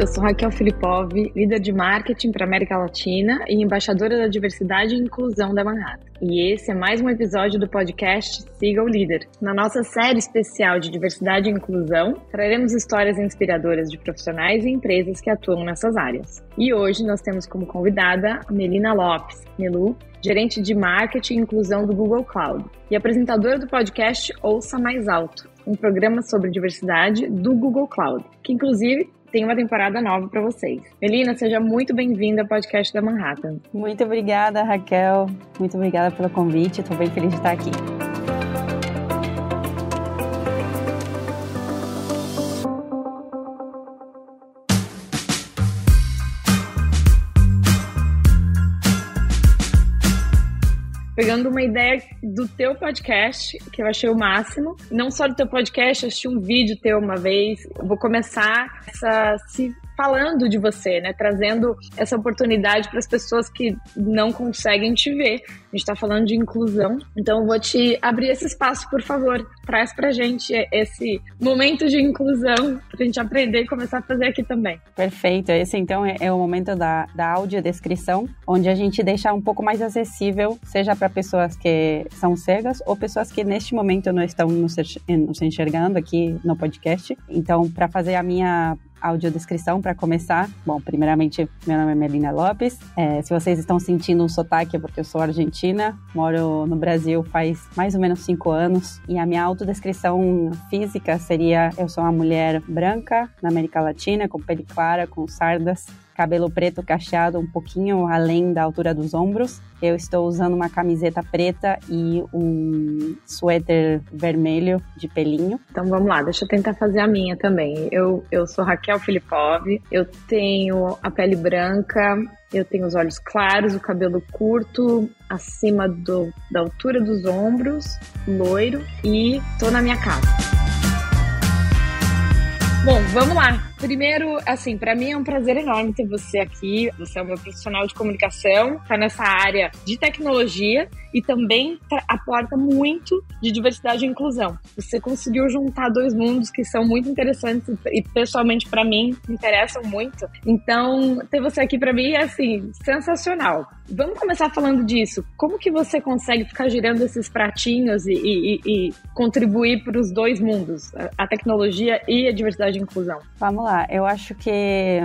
eu sou Raquel Filipov, líder de marketing para América Latina e embaixadora da diversidade e inclusão da Manhattan. E esse é mais um episódio do podcast Siga o Líder. Na nossa série especial de diversidade e inclusão, traremos histórias inspiradoras de profissionais e empresas que atuam nessas áreas. E hoje nós temos como convidada a Melina Lopes. Melu, gerente de marketing e inclusão do Google Cloud e apresentadora do podcast Ouça Mais Alto, um programa sobre diversidade do Google Cloud, que inclusive tem uma temporada nova para vocês. Melina, seja muito bem-vinda ao podcast da Manhattan. Muito obrigada, Raquel. Muito obrigada pelo convite. Estou bem feliz de estar aqui. Pegando uma ideia do teu podcast, que eu achei o máximo. Não só do teu podcast, assisti um vídeo teu uma vez. Eu vou começar essa se falando de você, né? Trazendo essa oportunidade para as pessoas que não conseguem te ver. A gente está falando de inclusão, então eu vou te abrir esse espaço, por favor. Traz para gente esse momento de inclusão para a gente aprender e começar a fazer aqui também. Perfeito. Esse então é, é o momento da, da audiodescrição, onde a gente deixa um pouco mais acessível, seja para pessoas que são cegas ou pessoas que neste momento não estão nos enxergando aqui no podcast. Então, para fazer a minha audiodescrição para começar. Bom, primeiramente, meu nome é Melina Lopes. É, se vocês estão sentindo um sotaque é porque eu sou argentina, moro no Brasil faz mais ou menos cinco anos. E a minha autodescrição física seria: eu sou uma mulher branca na América Latina, com pele clara, com sardas, cabelo preto cacheado um pouquinho além da altura dos ombros. Eu estou usando uma camiseta preta e um suéter vermelho de pelinho. Então vamos lá, deixa eu tentar fazer a minha também. Eu, eu sou Raquel Filipov, eu tenho a pele branca, eu tenho os olhos claros, o cabelo curto, acima do, da altura dos ombros, loiro e tô na minha casa. Bom, vamos lá. Primeiro, assim, para mim é um prazer enorme ter você aqui. Você é uma profissional de comunicação, tá nessa área de tecnologia e também aporta muito de diversidade e inclusão. Você conseguiu juntar dois mundos que são muito interessantes e pessoalmente para mim interessam muito. Então, ter você aqui para mim é assim, sensacional. Vamos começar falando disso. Como que você consegue ficar girando esses pratinhos e, e, e contribuir para os dois mundos, a tecnologia e a diversidade e inclusão? Vamos lá lá, eu acho que,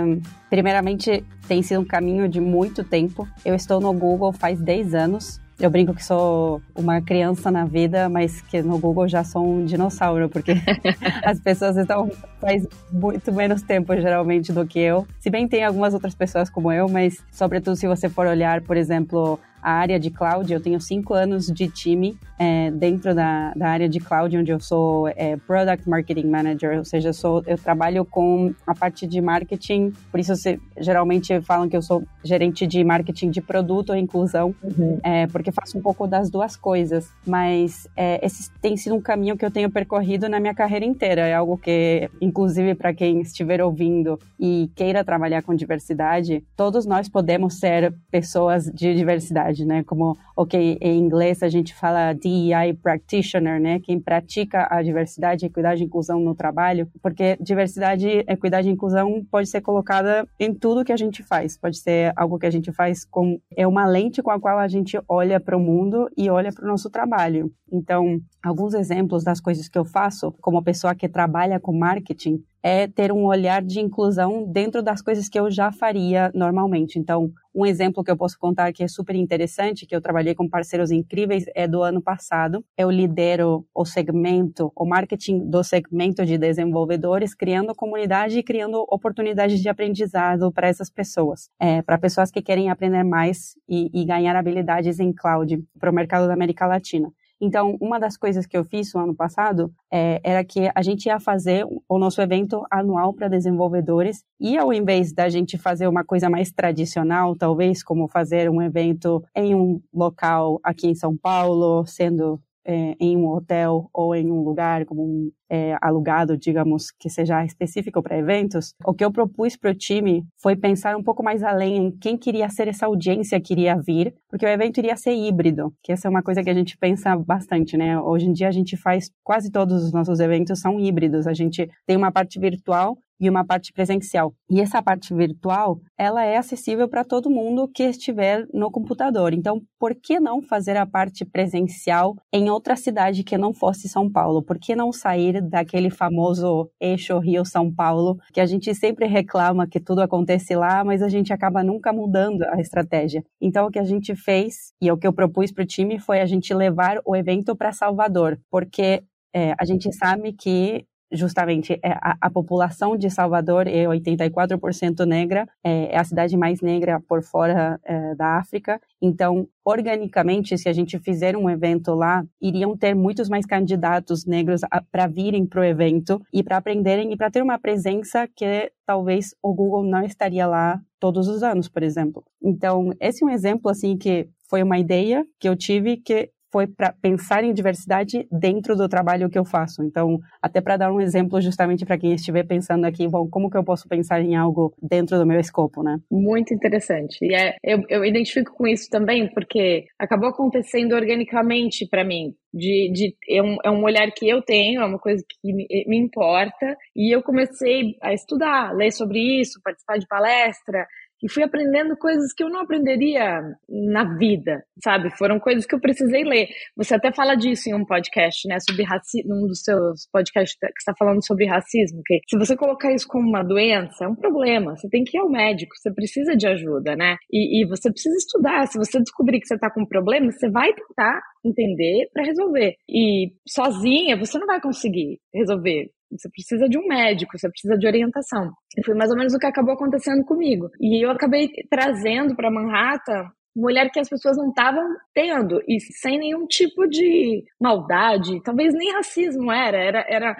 primeiramente, tem sido um caminho de muito tempo. Eu estou no Google faz 10 anos. Eu brinco que sou uma criança na vida, mas que no Google já sou um dinossauro, porque as pessoas estão faz muito menos tempo geralmente do que eu. Se bem tem algumas outras pessoas como eu, mas sobretudo se você for olhar, por exemplo, a área de cloud. Eu tenho cinco anos de time é, dentro da, da área de cloud, onde eu sou é, Product Marketing Manager, ou seja, eu, sou, eu trabalho com a parte de marketing, por isso você, geralmente falam que eu sou gerente de marketing de produto ou inclusão, uhum. é, porque faço um pouco das duas coisas, mas é, esse tem sido um caminho que eu tenho percorrido na minha carreira inteira, é algo que, inclusive para quem estiver ouvindo e queira trabalhar com diversidade, todos nós podemos ser pessoas de diversidade diversidade, né? Como, ok, em inglês a gente fala DEI practitioner, né? Quem pratica a diversidade, equidade e inclusão no trabalho, porque diversidade, equidade e inclusão pode ser colocada em tudo que a gente faz. Pode ser algo que a gente faz com é uma lente com a qual a gente olha para o mundo e olha para o nosso trabalho. Então, alguns exemplos das coisas que eu faço como pessoa que trabalha com marketing é ter um olhar de inclusão dentro das coisas que eu já faria normalmente. Então, um exemplo que eu posso contar que é super interessante, que eu trabalhei com parceiros incríveis, é do ano passado. Eu lidero o segmento, o marketing do segmento de desenvolvedores, criando comunidade e criando oportunidades de aprendizado para essas pessoas, é, para pessoas que querem aprender mais e, e ganhar habilidades em cloud para o mercado da América Latina. Então, uma das coisas que eu fiz no ano passado é, era que a gente ia fazer o nosso evento anual para desenvolvedores. E ao invés da gente fazer uma coisa mais tradicional, talvez como fazer um evento em um local aqui em São Paulo, sendo é, em um hotel ou em um lugar como um é, alugado, digamos, que seja específico para eventos, o que eu propus para o time foi pensar um pouco mais além em quem queria ser essa audiência que iria vir, porque o evento iria ser híbrido, que essa é uma coisa que a gente pensa bastante, né? Hoje em dia a gente faz quase todos os nossos eventos são híbridos, a gente tem uma parte virtual e uma parte presencial. E essa parte virtual, ela é acessível para todo mundo que estiver no computador. Então, por que não fazer a parte presencial em outra cidade que não fosse São Paulo? Por que não sair daquele famoso eixo Rio-São Paulo, que a gente sempre reclama que tudo acontece lá, mas a gente acaba nunca mudando a estratégia. Então, o que a gente fez, e o que eu propus para o time, foi a gente levar o evento para Salvador, porque é, a gente sabe que justamente é, a, a, população de Salvador é 84% negra, é, é, a cidade mais negra por fora é, da África. Então, organicamente, se a gente fizer um evento lá, iriam ter muitos mais candidatos negros para virem para o evento e para aprenderem e para ter uma presença que talvez o Google não estaria lá todos os anos, por exemplo. Então, esse é um exemplo assim que foi uma ideia que eu tive que foi para pensar em diversidade dentro do trabalho que eu faço. Então, até para dar um exemplo justamente para quem estiver pensando aqui, bom, como que eu posso pensar em algo dentro do meu escopo, né? Muito interessante. E é, eu, eu identifico com isso também, porque acabou acontecendo organicamente para mim. De, de, é, um, é um olhar que eu tenho, é uma coisa que me, me importa, e eu comecei a estudar, ler sobre isso, participar de palestra, e fui aprendendo coisas que eu não aprenderia na vida, sabe? Foram coisas que eu precisei ler. Você até fala disso em um podcast, né? Sobre racismo, num dos seus podcasts que está falando sobre racismo. Que se você colocar isso como uma doença, é um problema. Você tem que ir ao médico, você precisa de ajuda, né? E, e você precisa estudar. Se você descobrir que você está com um problema, você vai tentar entender para resolver. E sozinha você não vai conseguir resolver. Você precisa de um médico, você precisa de orientação. E foi mais ou menos o que acabou acontecendo comigo. E eu acabei trazendo para Manhattan uma olhar que as pessoas não estavam tendo e sem nenhum tipo de maldade, talvez nem racismo era, era, era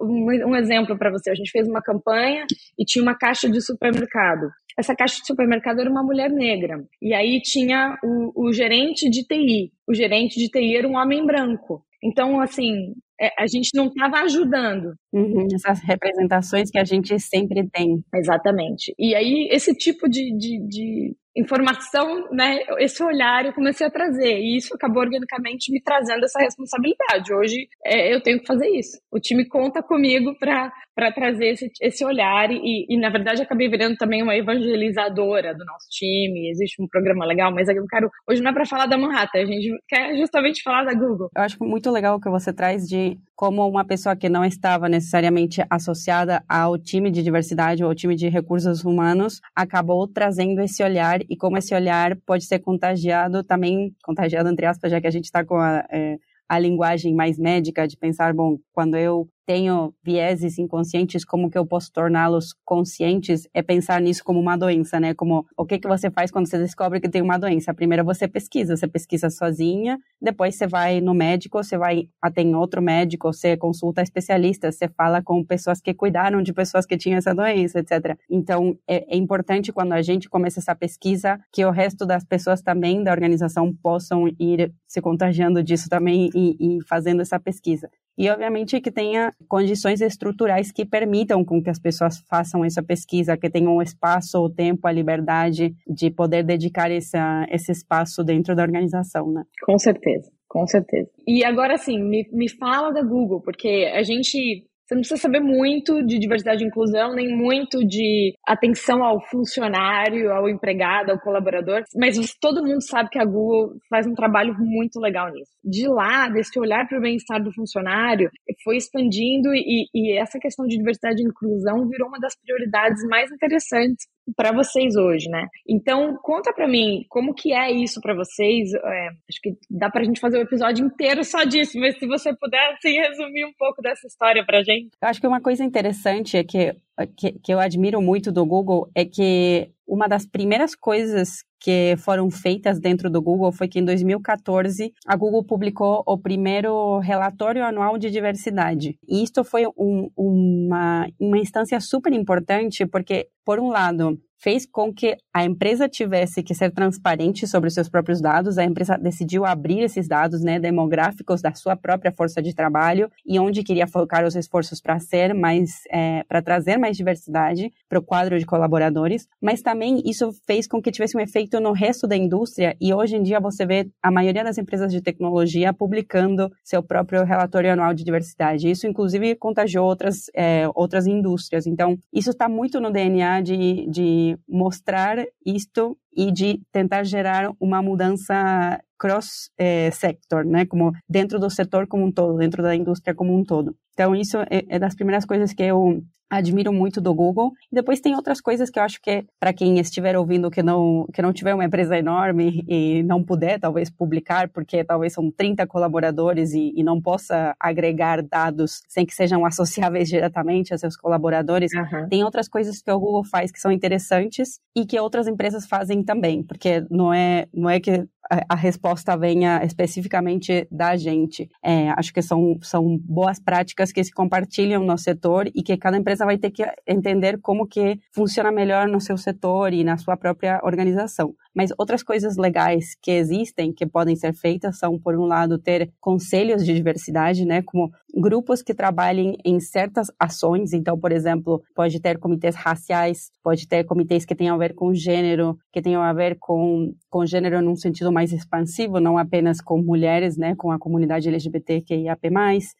um exemplo para você. A gente fez uma campanha e tinha uma caixa de supermercado. Essa caixa de supermercado era uma mulher negra. E aí tinha o, o gerente de TI. O gerente de TI era um homem branco. Então, assim, é, a gente não estava ajudando. Uhum, essas representações que a gente sempre tem. Exatamente. E aí, esse tipo de, de, de informação, né, esse olhar eu comecei a trazer e isso acabou organicamente me trazendo essa responsabilidade. Hoje é, eu tenho que fazer isso. O time conta comigo para trazer esse, esse olhar e, e, na verdade, acabei virando também uma evangelizadora do nosso time. Existe um programa legal, mas eu quero. Hoje não é para falar da Manhattan, a gente quer justamente falar da Google. Eu acho muito legal o que você traz de como uma pessoa que não estava necessariamente associada ao time de diversidade ou ao time de recursos humanos acabou trazendo esse olhar e como esse olhar pode ser contagiado também, contagiado entre aspas, já que a gente está com a. É, a linguagem mais médica de pensar, bom, quando eu tenho vieses inconscientes, como que eu posso torná-los conscientes? É pensar nisso como uma doença, né? Como o que que você faz quando você descobre que tem uma doença? Primeiro você pesquisa, você pesquisa sozinha, depois você vai no médico, você vai até em outro médico, você consulta especialistas, você fala com pessoas que cuidaram de pessoas que tinham essa doença, etc. Então, é, é importante quando a gente começa essa pesquisa que o resto das pessoas também da organização possam ir se contagiando disso também e, e fazendo essa pesquisa e obviamente que tenha condições estruturais que permitam com que as pessoas façam essa pesquisa, que tenham o espaço, o tempo, a liberdade de poder dedicar essa, esse espaço dentro da organização, né? Com certeza, com certeza. E agora sim, me, me fala da Google, porque a gente você não precisa saber muito de diversidade e inclusão, nem muito de atenção ao funcionário, ao empregado, ao colaborador, mas todo mundo sabe que a Google faz um trabalho muito legal nisso. De lá, desse olhar para o bem-estar do funcionário, foi expandindo e, e essa questão de diversidade e inclusão virou uma das prioridades mais interessantes para vocês hoje, né? Então, conta para mim como que é isso para vocês. É, acho que dá para a gente fazer um episódio inteiro só disso, mas se você puder assim, resumir um pouco dessa história para gente. Eu acho que uma coisa interessante é que, que, que eu admiro muito do Google é que uma das primeiras coisas que foram feitas dentro do Google foi que em 2014 a Google publicou o primeiro relatório anual de diversidade. E isto foi um, uma, uma instância super importante porque por um lado, fez com que a empresa tivesse que ser transparente sobre os seus próprios dados. A empresa decidiu abrir esses dados né, demográficos da sua própria força de trabalho e onde queria focar os esforços para ser mais, é, para trazer mais diversidade para o quadro de colaboradores. Mas também isso fez com que tivesse um efeito no resto da indústria e hoje em dia você vê a maioria das empresas de tecnologia publicando seu próprio relatório anual de diversidade. Isso inclusive contagiou outras é, outras indústrias. Então isso está muito no DNA de, de mostrar isto e de tentar gerar uma mudança cross-sector, né? Como dentro do setor como um todo, dentro da indústria como um todo. Então, isso é, é das primeiras coisas que eu admiro muito do Google. E depois tem outras coisas que eu acho que para quem estiver ouvindo que não que não tiver uma empresa enorme e não puder talvez publicar, porque talvez são 30 colaboradores e, e não possa agregar dados sem que sejam associáveis diretamente a seus colaboradores, uhum. tem outras coisas que o Google faz que são interessantes e que outras empresas fazem também, porque não é não é que a resposta venha especificamente da gente. É, acho que são, são boas práticas que se compartilham no setor e que cada empresa vai ter que entender como que funciona melhor no seu setor e na sua própria organização. Mas outras coisas legais que existem, que podem ser feitas, são, por um lado, ter conselhos de diversidade, né, como grupos que trabalhem em certas ações. Então, por exemplo, pode ter comitês raciais, pode ter comitês que tenham a ver com gênero, que tenham a ver com, com gênero num sentido mais expansivo, não apenas com mulheres, né, com a comunidade LGBTQIAP+.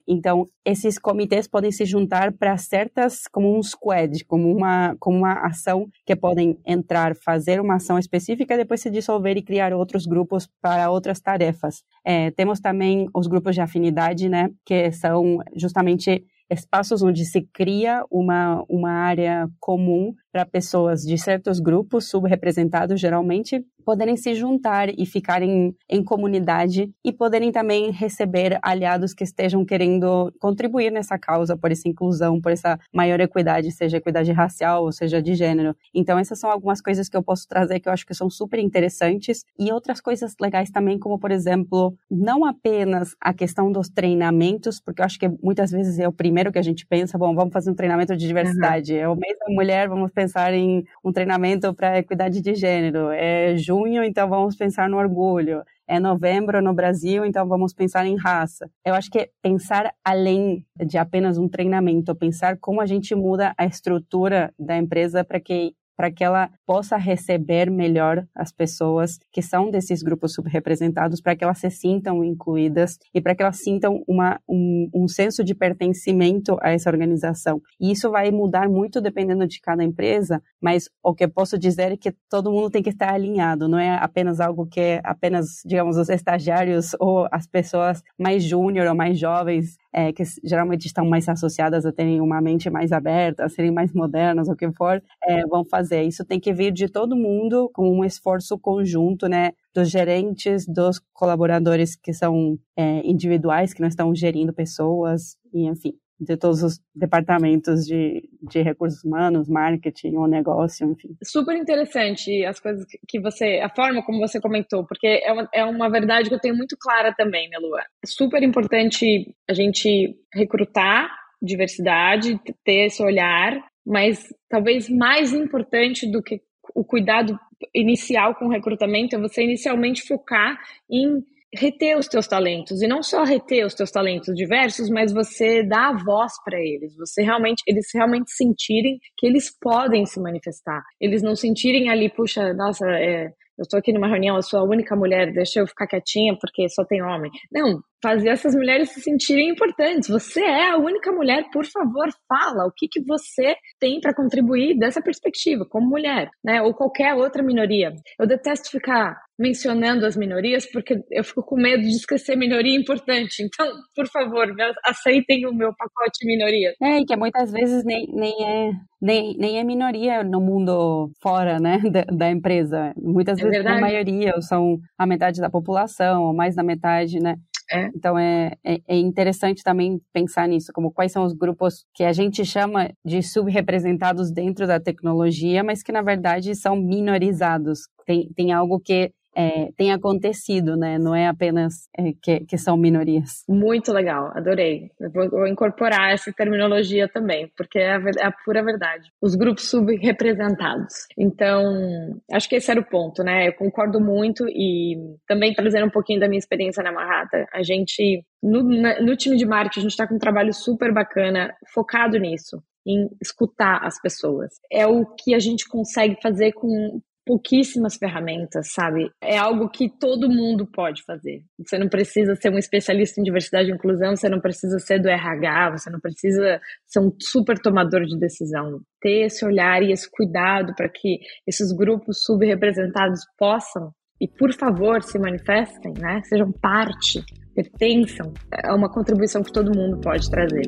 Então, esses comitês podem se juntar para certas, como um squad, como uma, como uma ação que podem entrar, fazer uma ação específica depois se dissolver e criar outros grupos para outras tarefas. É, temos também os grupos de afinidade, né, que são justamente espaços onde se cria uma, uma área comum para pessoas de certos grupos subrepresentados, geralmente, poderem se juntar e ficarem em comunidade e poderem também receber aliados que estejam querendo contribuir nessa causa, por essa inclusão, por essa maior equidade, seja equidade racial ou seja de gênero. Então, essas são algumas coisas que eu posso trazer que eu acho que são super interessantes e outras coisas legais também, como, por exemplo, não apenas a questão dos treinamentos, porque eu acho que muitas vezes é o primeiro que a gente pensa, bom, vamos fazer um treinamento de diversidade. Uhum. É o mês da mulher, vamos pensar em um treinamento para equidade de gênero. É junho, então vamos pensar no orgulho. É novembro no Brasil, então vamos pensar em raça. Eu acho que pensar além de apenas um treinamento, pensar como a gente muda a estrutura da empresa para que para que ela possa receber melhor as pessoas que são desses grupos subrepresentados, para que elas se sintam incluídas e para que elas sintam uma, um, um senso de pertencimento a essa organização. E isso vai mudar muito dependendo de cada empresa, mas o que eu posso dizer é que todo mundo tem que estar alinhado, não é apenas algo que é apenas, digamos, os estagiários ou as pessoas mais júnior ou mais jovens é, que geralmente estão mais associadas a terem uma mente mais aberta, a serem mais modernas, o que for, é, vão fazer. Isso tem que vir de todo mundo com um esforço conjunto, né? Dos gerentes, dos colaboradores que são é, individuais, que não estão gerindo pessoas, e enfim de todos os departamentos de, de recursos humanos, marketing ou negócio, enfim. Super interessante as coisas que você, a forma como você comentou, porque é uma, é uma verdade que eu tenho muito clara também, né, Lua? É super importante a gente recrutar diversidade, ter esse olhar, mas talvez mais importante do que o cuidado inicial com o recrutamento é você inicialmente focar em reter os teus talentos e não só reter os teus talentos diversos, mas você dar a voz para eles, você realmente eles realmente sentirem que eles podem se manifestar, eles não sentirem ali, puxa, nossa, é, eu estou aqui numa reunião, eu sou a única mulher, deixa eu ficar quietinha porque só tem homem. Não, fazer essas mulheres se sentirem importantes. Você é a única mulher, por favor, fala o que, que você tem para contribuir dessa perspectiva, como mulher, né? Ou qualquer outra minoria. Eu detesto ficar mencionando as minorias porque eu fico com medo de esquecer minoria importante. Então, por favor, aceitem o meu pacote minoria. É, e que muitas vezes nem, nem é nem, nem é minoria no mundo fora, né, da, da empresa. Muitas é vezes verdade. a maioria, ou são a metade da população, ou mais da metade, né? É. Então é, é, é, interessante também pensar nisso, como quais são os grupos que a gente chama de subrepresentados dentro da tecnologia, mas que na verdade são minorizados. Tem, tem algo que é, tem acontecido, né? Não é apenas é, que, que, são minorias. Muito legal, adorei. Vou, vou incorporar essa terminologia também, porque é a, é a pura verdade. Os grupos subrepresentados. Então, acho que esse era o ponto, né? Eu concordo muito e também trazendo um pouquinho da minha experiência na Marrata, a gente, no, no time de marketing, a gente está com um trabalho super bacana focado nisso em escutar as pessoas. É o que a gente consegue fazer com pouquíssimas ferramentas, sabe? É algo que todo mundo pode fazer. Você não precisa ser um especialista em diversidade e inclusão, você não precisa ser do RH, você não precisa ser um super tomador de decisão. Ter esse olhar e esse cuidado para que esses grupos subrepresentados possam e por favor se manifestem, né? Sejam parte, pertençam. É uma contribuição que todo mundo pode trazer.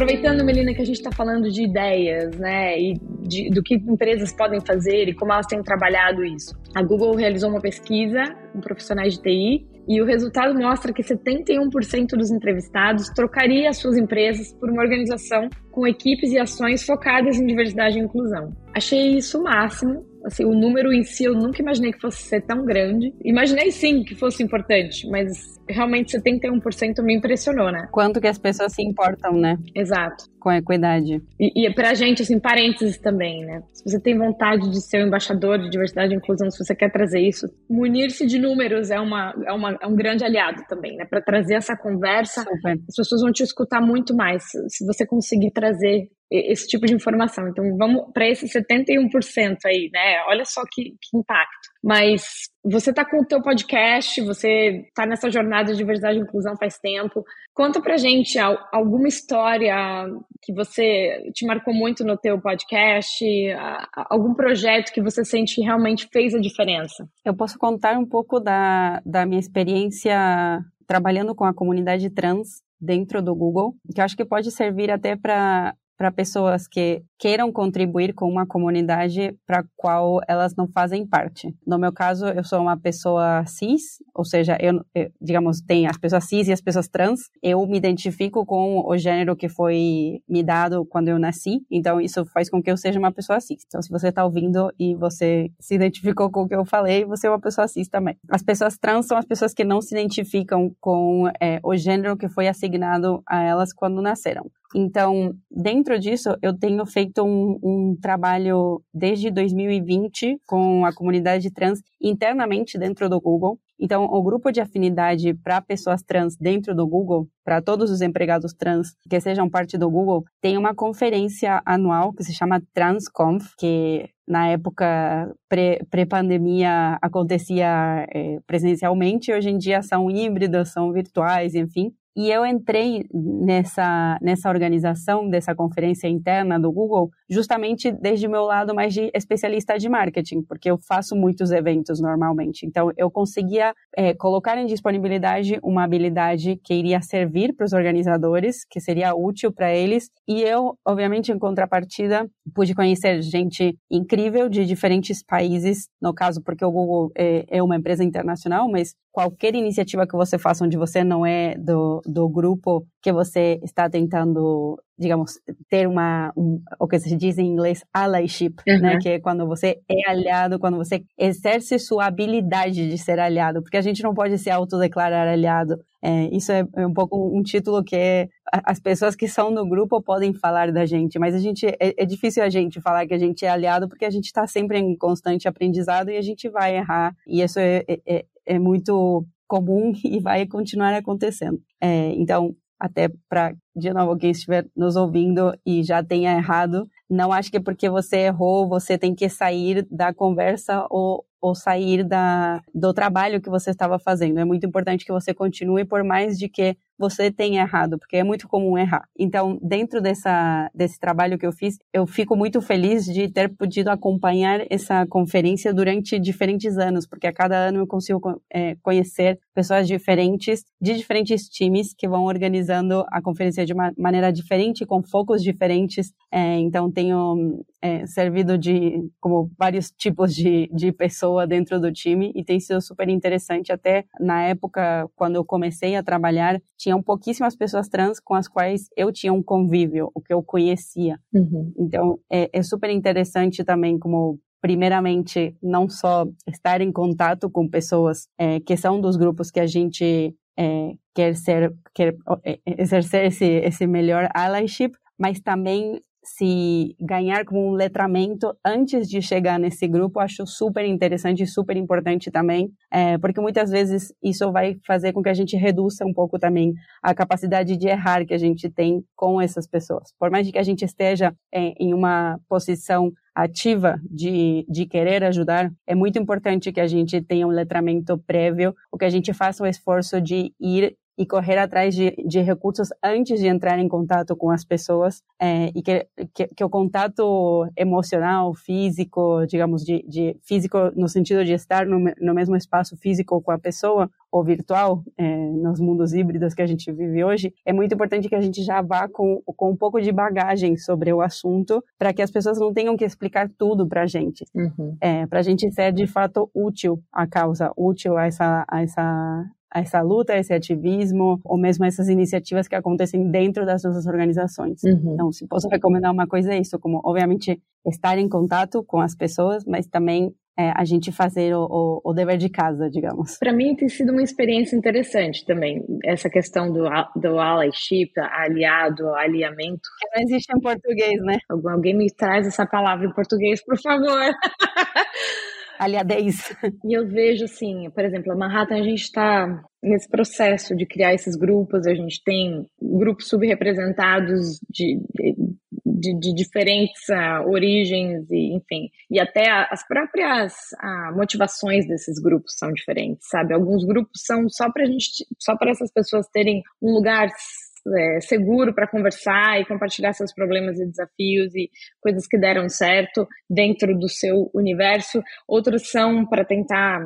Aproveitando, Melina, que a gente está falando de ideias, né, e de, do que empresas podem fazer e como elas têm trabalhado isso. A Google realizou uma pesquisa com profissionais de TI e o resultado mostra que 71% dos entrevistados trocaria as suas empresas por uma organização com equipes e ações focadas em diversidade e inclusão. Achei isso o máximo Assim, o número em si eu nunca imaginei que fosse ser tão grande. Imaginei sim que fosse importante, mas realmente 71% me impressionou, né? Quanto que as pessoas se importam, né? Exato. Com a equidade. E, e pra gente, assim, parênteses também, né? Se você tem vontade de ser um embaixador de diversidade e inclusão, se você quer trazer isso, munir-se de números é, uma, é, uma, é um grande aliado também, né? Para trazer essa conversa, Super. as pessoas vão te escutar muito mais se você conseguir trazer esse tipo de informação. Então, vamos para esse 71% aí, né? Olha só que, que impacto. Mas você está com o teu podcast, você está nessa jornada de diversidade e inclusão faz tempo. Conta pra gente alguma história que você te marcou muito no teu podcast, algum projeto que você sente que realmente fez a diferença. Eu posso contar um pouco da, da minha experiência trabalhando com a comunidade trans dentro do Google, que eu acho que pode servir até para para pessoas que queiram contribuir com uma comunidade para qual elas não fazem parte. No meu caso, eu sou uma pessoa cis, ou seja, eu, eu, digamos, tem as pessoas cis e as pessoas trans. Eu me identifico com o gênero que foi me dado quando eu nasci, então isso faz com que eu seja uma pessoa cis. Então, se você está ouvindo e você se identificou com o que eu falei, você é uma pessoa cis também. As pessoas trans são as pessoas que não se identificam com é, o gênero que foi assignado a elas quando nasceram. Então, dentro disso, eu tenho feito um, um, trabalho desde 2020 com a comunidade trans internamente dentro do Google. Então, o grupo de afinidade para pessoas trans dentro do Google, para todos os empregados trans que sejam parte do Google, tem uma conferência anual que se chama TransConf, que na época pré-pandemia acontecia é, presencialmente, hoje em dia são híbridos, são virtuais, enfim. E eu entrei nessa, nessa organização, dessa conferência interna do Google, justamente desde o meu lado mais de especialista de marketing, porque eu faço muitos eventos normalmente. Então, eu conseguia é, colocar em disponibilidade uma habilidade que iria servir para os organizadores, que seria útil para eles. E eu, obviamente, em contrapartida, pude conhecer gente incrível de diferentes países, no caso, porque o Google é, é uma empresa internacional, mas qualquer iniciativa que você faça onde você não é do, do grupo que você está tentando, digamos, ter uma, um, o que se diz em inglês, allyship, uhum. né? Que é quando você é aliado, quando você exerce sua habilidade de ser aliado, porque a gente não pode se autodeclarar aliado. É, isso é, é, um pouco um título que é, as pessoas que são no grupo podem falar da gente, mas a gente é, é difícil a gente falar que a gente é aliado porque a gente está sempre em constante aprendizado e a gente vai errar. E isso é, é, é, é muito comum e vai continuar acontecendo. É, então, até para, de novo, quem estiver nos ouvindo e já tenha errado, não acho que é porque você errou, você tem que sair da conversa ou, ou sair da, do trabalho que você estava fazendo. É muito importante que você continue, por mais de que você tenha errado, porque é muito comum errar. Então, dentro dessa, desse trabalho que eu fiz, eu fico muito feliz de ter podido acompanhar essa conferência durante diferentes anos, porque a cada ano eu consigo é, conhecer pessoas diferentes, de diferentes times, que vão organizando a conferência de uma maneira diferente, com focos diferentes. É, então, tenho é, servido de como vários tipos de, de pessoa dentro do time e tem sido super interessante. Até na época, quando eu comecei a trabalhar, tinham pouquíssimas pessoas trans com as quais eu tinha um convívio, o que eu conhecia. Uhum. Então, é, é super interessante também como primeiramente, não só estar em contato com pessoas é, que são dos grupos que a gente é, quer ser, quer é, exercer esse, esse melhor allyship, mas também se ganhar como um letramento antes de chegar nesse grupo, acho super interessante e super importante também, é, porque muitas vezes isso vai fazer com que a gente reduza um pouco também a capacidade de errar que a gente tem com essas pessoas. Por mais que a gente esteja é, em uma posição ativa de, de querer ajudar, é muito importante que a gente tenha um letramento prévio, ou que a gente faça o esforço de ir e correr atrás de, de recursos antes de entrar em contato com as pessoas é, e que, que, que, o contato emocional, físico, digamos, de, de físico no sentido de estar no, no mesmo espaço físico com a pessoa ou virtual, é, nos mundos híbridos que a gente vive hoje, é muito importante que a gente já vá com, com um pouco de bagagem sobre o assunto para que as pessoas não tenham que explicar tudo para a gente. Uhum. É, para a gente ser de fato útil à causa, útil a essa, a essa essa luta, esse ativismo, ou mesmo essas iniciativas que acontecem dentro das nossas organizações. Uhum. Então, se posso recomendar uma coisa é isso, como, obviamente, estar em contato com as pessoas, mas também é, a gente fazer o, o, o, dever de casa, digamos. Para mim tem sido uma experiência interessante também, essa questão do, do allyship, aliado, alinhamento. Não existe em português, né? Alguém me traz essa palavra em português, por favor. aliadez. E eu vejo assim, por exemplo, a Manhattan a gente está nesse processo de criar esses grupos, a gente tem grupos subrepresentados de, de, de diferentes uh, origens e enfim, e até as próprias uh, motivações desses grupos são diferentes, sabe? Alguns grupos são só para gente, só para essas pessoas terem um lugar é, seguro para conversar e compartilhar seus problemas e desafios e coisas que deram certo dentro do seu universo. Outros são para tentar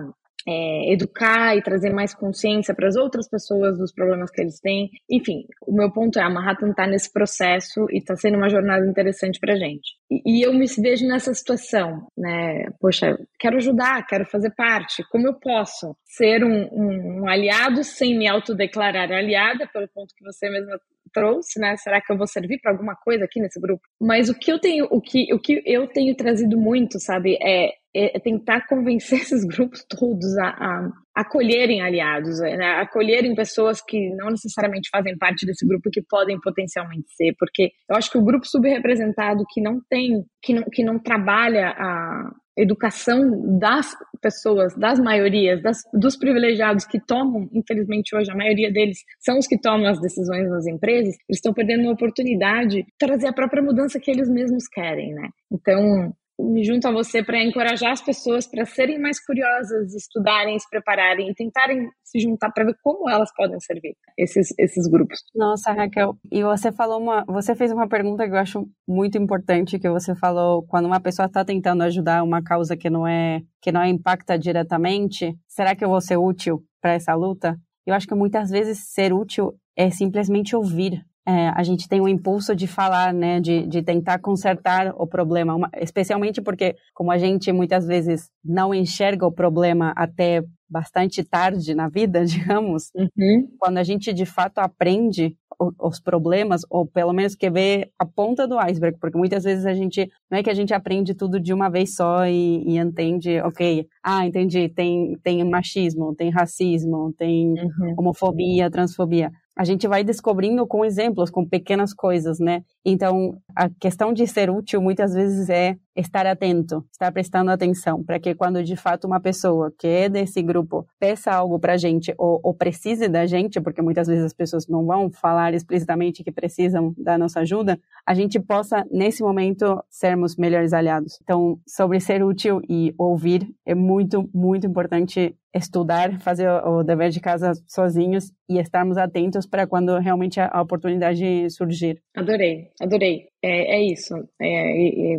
é, educar e trazer mais consciência para as outras pessoas dos problemas que eles têm. Enfim, o meu ponto é, a Manhattan está nesse processo e está sendo uma jornada interessante para a gente. E, e, eu me vejo nessa situação, né? Poxa, quero ajudar, quero fazer parte. Como eu posso ser um, um, um aliado sem me autodeclarar aliada, pelo ponto que você mesma trouxe, né? Será que eu vou servir para alguma coisa aqui nesse grupo? Mas o que eu tenho, o que, o que eu tenho trazido muito, sabe, é, é tentar convencer esses grupos todos a, a acolherem aliados, né? acolherem pessoas que não necessariamente fazem parte desse grupo que podem potencialmente ser, porque eu acho que o grupo subrepresentado que não tem, que não, que não trabalha a educação das pessoas, das maiorias, das, dos privilegiados que tomam, infelizmente hoje a maioria deles são os que tomam as decisões nas empresas, eles estão perdendo uma oportunidade de trazer a própria mudança que eles mesmos querem, né? Então, me junto a você para encorajar as pessoas para serem mais curiosas, estudarem, se prepararem tentarem se juntar para ver como elas podem servir esses, esses grupos. Nossa, Raquel, e você falou uma, você fez uma pergunta que eu acho muito importante que você falou quando uma pessoa está tentando ajudar uma causa que não é que não impacta diretamente, será que eu vou ser útil para essa luta? Eu acho que muitas vezes ser útil é simplesmente ouvir é, a gente tem o impulso de falar, né, de, de tentar consertar o problema, uma, especialmente porque, como a gente muitas vezes não enxerga o problema até bastante tarde na vida, digamos, uhum. quando a gente de fato aprende os problemas, ou pelo menos que vê a ponta do iceberg, porque muitas vezes a gente, não é que a gente aprende tudo de uma vez só e, e entende, ok, ah, entendi, tem, tem machismo, tem racismo, tem uhum. homofobia, transfobia a gente vai descobrindo com exemplos, com pequenas coisas, né? Então, a questão de ser útil muitas vezes é estar atento, estar prestando atenção, para que quando de fato uma pessoa que é desse grupo peça algo para a gente ou, ou, precise da gente, porque muitas vezes as pessoas não vão falar explicitamente que precisam da nossa ajuda, a gente possa, nesse momento, sermos melhores aliados. Então, sobre ser útil e ouvir, é muito, muito importante estudar, fazer o dever de casa sozinhos e estarmos atentos para quando realmente a oportunidade surgir. Adorei, adorei. É, é isso. É, é,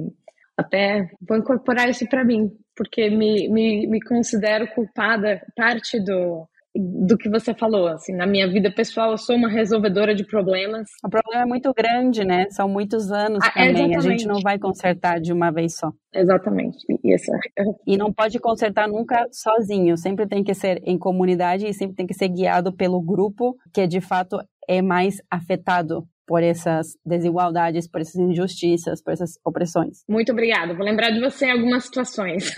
até vou incorporar isso para mim, porque me, me, me considero culpada, parte do, do que você falou, assim, na minha vida pessoal eu sou uma resolvedora de problemas. O problema é muito grande, né? São muitos anos ah, também, a gente não vai consertar de uma vez só. Exatamente. Isso. E não pode consertar nunca sozinho, sempre tem que ser em comunidade e sempre tem que ser guiado pelo grupo que de fato é mais afetado por essas desigualdades, por essas injustiças, por essas opressões. Muito obrigada. Vou lembrar de você em algumas situações.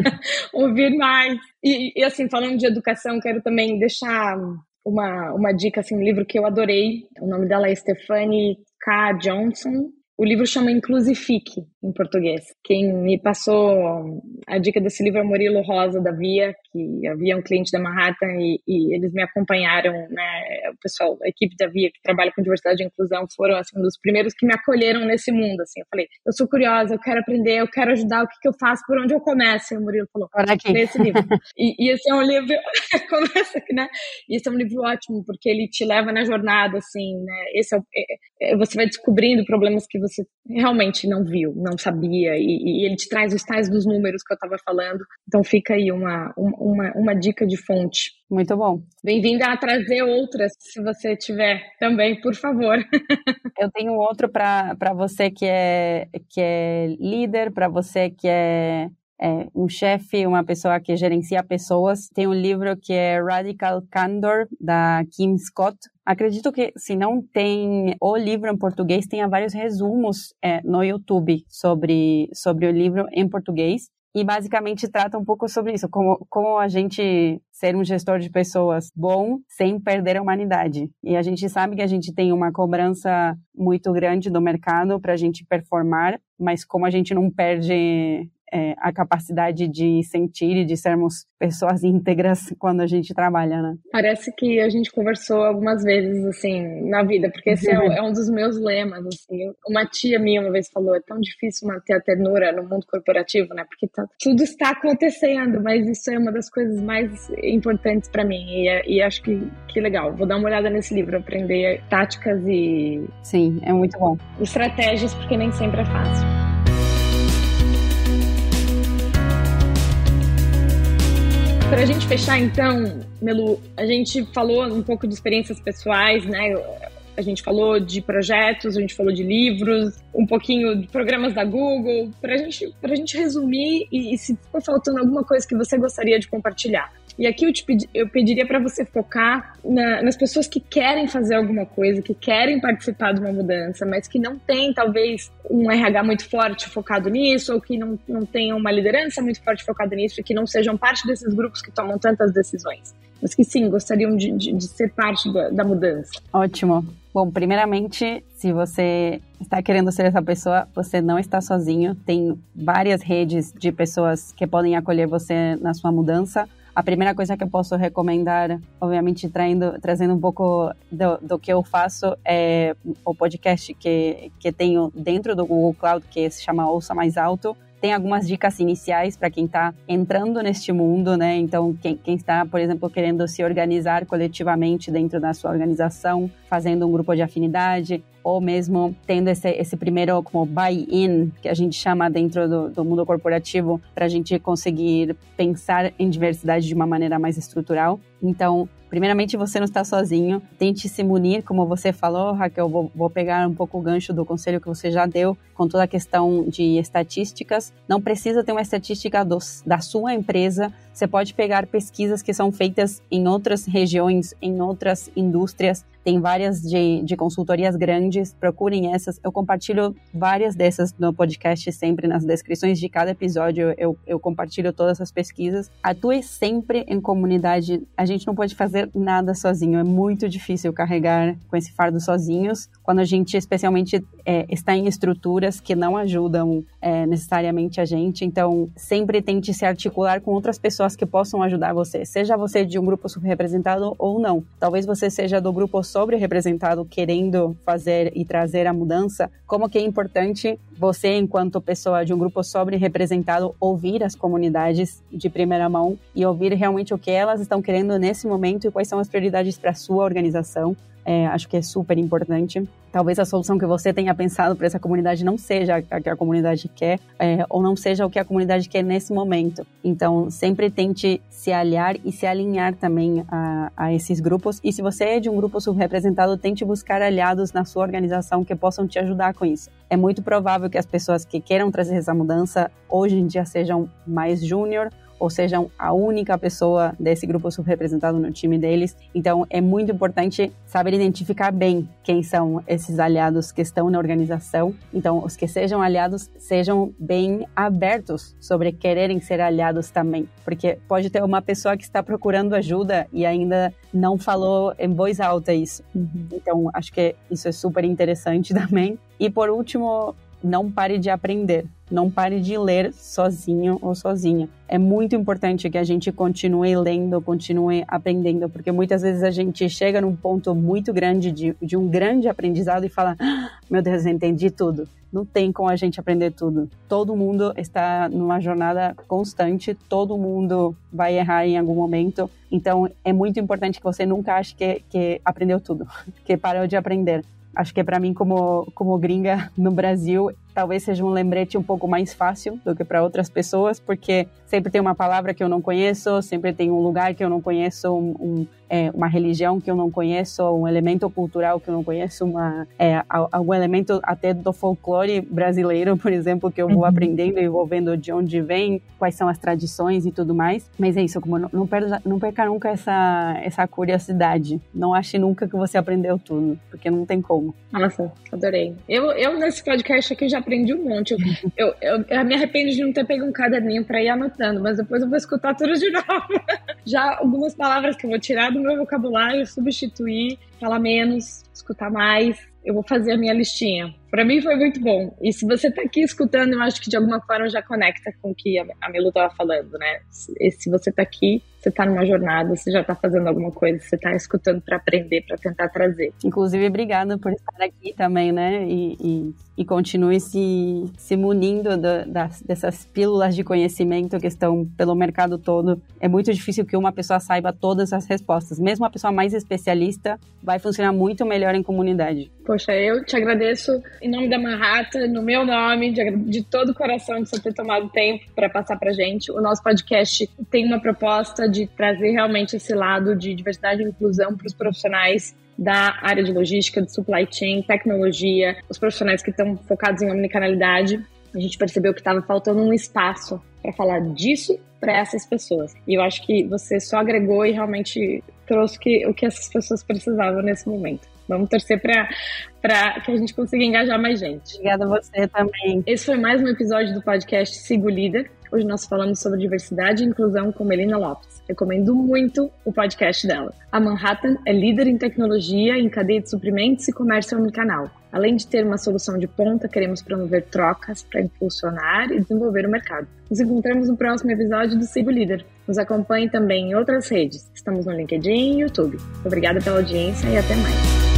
Ouvir mais. E, e, assim, falando de educação, quero também deixar uma, uma dica, assim, um livro que eu adorei. O nome dela é Stephanie K. Johnson. O livro chama Inclusifique, em português. Quem me passou a dica desse livro é o Murilo Rosa, da Via, que havia um cliente da Manhattan e, e, eles me acompanharam, né, o pessoal, a equipe da Via que trabalha com diversidade e inclusão foram, assim, um dos primeiros que me acolheram nesse mundo, assim, eu falei, eu sou curiosa, eu quero aprender, eu quero ajudar, o que, que eu faço, por onde eu começo? E o Murilo falou, Olha aqui. esse livro. e, e, esse é um livro, começa aqui, né, e esse é um livro ótimo, porque ele te leva na jornada, assim, né, esse é, é, é você vai descobrindo problemas que você realmente não viu, não sabia, e, e ele te traz os tais dos números que eu estava falando, então fica aí uma, uma, uma dica de fonte. Muito bom. Bem-vinda a trazer outras, se você tiver também, por favor. Eu tenho outro para você que é, que é líder, para você que é é, um chefe, uma pessoa que gerencia pessoas. Tem um livro que é Radical Candor, da Kim Scott. Acredito que, se não tem o livro em português, tenha vários resumos é, no YouTube sobre, sobre o livro em português e basicamente trata um pouco sobre isso, como, como a gente ser um gestor de pessoas bom sem perder a humanidade. E a gente sabe que a gente tem uma cobrança muito grande do mercado para a gente performar, mas como a gente não perde é, a capacidade de sentir e de sermos pessoas íntegras quando a gente trabalha, né? Parece que a gente conversou algumas vezes, assim, na vida, porque esse é, é, um dos meus lemas, assim. Uma tia minha uma vez falou, é tão difícil manter a ternura no mundo corporativo, né? Porque tá, tudo está acontecendo, mas isso é uma das coisas mais importantes para mim e, e, acho que, que legal. Vou dar uma olhada nesse livro, aprender táticas e... Sim, é muito bom. Estratégias, porque nem sempre é fácil. Para a gente fechar, então, Melu, a gente falou um pouco de experiências pessoais, né? A gente falou de projetos, a gente falou de livros, um pouquinho de programas da Google, para gente, a gente resumir e, e se for faltando alguma coisa que você gostaria de compartilhar. E aqui eu, te pedi, eu pediria para você focar na, nas pessoas que querem fazer alguma coisa, que querem participar de uma mudança, mas que não tem talvez um RH muito forte focado nisso, ou que não, não tenham uma liderança muito forte focada nisso, e que não sejam parte desses grupos que tomam tantas decisões. Mas que sim, gostariam de, de, de ser parte da, da mudança. Ótimo. Bom, primeiramente, se você está querendo ser essa pessoa, você não está sozinho. Tem várias redes de pessoas que podem acolher você na sua mudança. A primeira coisa que eu posso recomendar, obviamente traindo, trazendo um pouco do, do, que eu faço, é o podcast que, que tenho dentro do Google Cloud, que se chama Ouça Mais Alto. Tem algumas dicas iniciais para quem está entrando neste mundo, né? Então, quem, quem está, por exemplo, querendo se organizar coletivamente dentro da sua organização, fazendo um grupo de afinidade, ou mesmo tendo esse, esse primeiro como buy-in, que a gente chama dentro do, do mundo corporativo, para a gente conseguir pensar em diversidade de uma maneira mais estrutural. Então, primeiramente, você não está sozinho. Tente se munir, como você falou, Raquel. Vou, vou pegar um pouco o gancho do conselho que você já deu, com toda a questão de estatísticas. Não precisa ter uma estatística dos, da sua empresa. Você pode pegar pesquisas que são feitas em outras regiões, em outras indústrias, tem várias de, de consultorias grandes, procurem essas. Eu compartilho várias dessas no podcast, sempre nas descrições de cada episódio. Eu, eu compartilho todas essas pesquisas. Atue sempre em comunidade. A gente não pode fazer nada sozinho. É muito difícil carregar com esse fardo sozinhos. Quando a gente, especialmente, é, está em estruturas que não ajudam é, necessariamente a gente. Então, sempre tente se articular com outras pessoas que possam ajudar você. Seja você de um grupo subrepresentado ou não. Talvez você seja do grupo sobre-representado querendo fazer e trazer a mudança, como que é importante você, enquanto pessoa de um grupo sobre-representado, ouvir as comunidades de primeira mão e ouvir realmente o que elas estão querendo nesse momento e quais são as prioridades para a sua organização. É, acho que é super importante. Talvez a solução que você tenha pensado para essa comunidade não seja a que a comunidade quer, é, ou não seja o que a comunidade quer nesse momento. Então, sempre tente se aliar e se alinhar também a, a esses grupos. E se você é de um grupo subrepresentado, tente buscar aliados na sua organização que possam te ajudar com isso. É muito provável que as pessoas que queiram trazer essa mudança hoje em dia sejam mais júnior ou sejam a única pessoa desse grupo subrepresentado no time deles. Então, é muito importante saber identificar bem quem são esses aliados que estão na organização. Então, os que sejam aliados sejam bem abertos sobre quererem ser aliados também, porque pode ter uma pessoa que está procurando ajuda e ainda não falou em voz alta isso. Uhum. Então, acho que isso é super interessante também. E por último, não pare de aprender. Não pare de ler sozinho ou sozinha. É muito importante que a gente continue lendo, continue aprendendo, porque muitas vezes a gente chega num ponto muito grande de, de um grande aprendizado e fala: ah, Meu Deus, entendi tudo. Não tem como a gente aprender tudo. Todo mundo está numa jornada constante, todo mundo vai errar em algum momento. Então, é muito importante que você nunca ache que, que aprendeu tudo, que parou de aprender. Acho que para mim, como, como gringa no Brasil, talvez seja um lembrete um pouco mais fácil do que para outras pessoas, porque sempre tem uma palavra que eu não conheço, sempre tem um lugar que eu não conheço, um, um, é, uma religião que eu não conheço, um elemento cultural que eu não conheço, uma, é, algum elemento até do folclore brasileiro, por exemplo, que eu vou uhum. aprendendo e vou vendo de onde vem, quais são as tradições e tudo mais. Mas é isso, como não, não, perca, não perca nunca essa, essa curiosidade. Não ache nunca que você aprendeu tudo, porque não tem como. Nossa, adorei. Eu, eu nesse podcast aqui já aprendi um monte. Eu, eu, eu, me arrependo de não ter pego um caderninho para ir anotando, mas depois eu vou escutar tudo de novo. Já algumas palavras que eu vou tirar do meu vocabulário, substituir, falar menos, escutar mais. Eu vou fazer a minha listinha. Para mim foi muito bom. E se você tá aqui escutando, eu acho que de alguma forma já conecta com o que a Melu tava falando, né? E se você tá aqui, você tá numa jornada, você já tá fazendo alguma coisa, você tá escutando para aprender, para tentar trazer. Inclusive, obrigada por estar aqui também, né? E, e, e continue se, se munindo do, das, dessas pílulas de conhecimento que estão pelo mercado todo. É muito difícil que uma pessoa saiba todas as respostas. Mesmo a pessoa mais especialista vai funcionar muito melhor em comunidade. Poxa, eu te agradeço em nome da Manhattan, no meu nome, de, de todo o coração de você ter tomado tempo para passar para gente. O nosso podcast tem uma proposta de trazer realmente esse lado de diversidade e inclusão para os profissionais da área de logística, de supply chain, tecnologia, os profissionais que estão focados em omnicanalidade. A gente percebeu que estava faltando um espaço para falar disso para essas pessoas. E eu acho que você só agregou e realmente trouxe que, o que essas pessoas precisavam nesse momento. Vamos torcer para que a gente consiga engajar mais gente. Obrigada a você também. Esse foi mais um episódio do podcast Sigo Líder. Hoje nós falamos sobre diversidade e inclusão com Melina Lopes. Recomendo muito o podcast dela. A Manhattan é líder em tecnologia, em cadeia de suprimentos e comércio omnicanal. Além de ter uma solução de ponta, queremos promover trocas para impulsionar e desenvolver o mercado. Nos encontramos no próximo episódio do Sigo Líder. Nos acompanhe também em outras redes. Estamos no LinkedIn e YouTube. Obrigada pela audiência e até mais.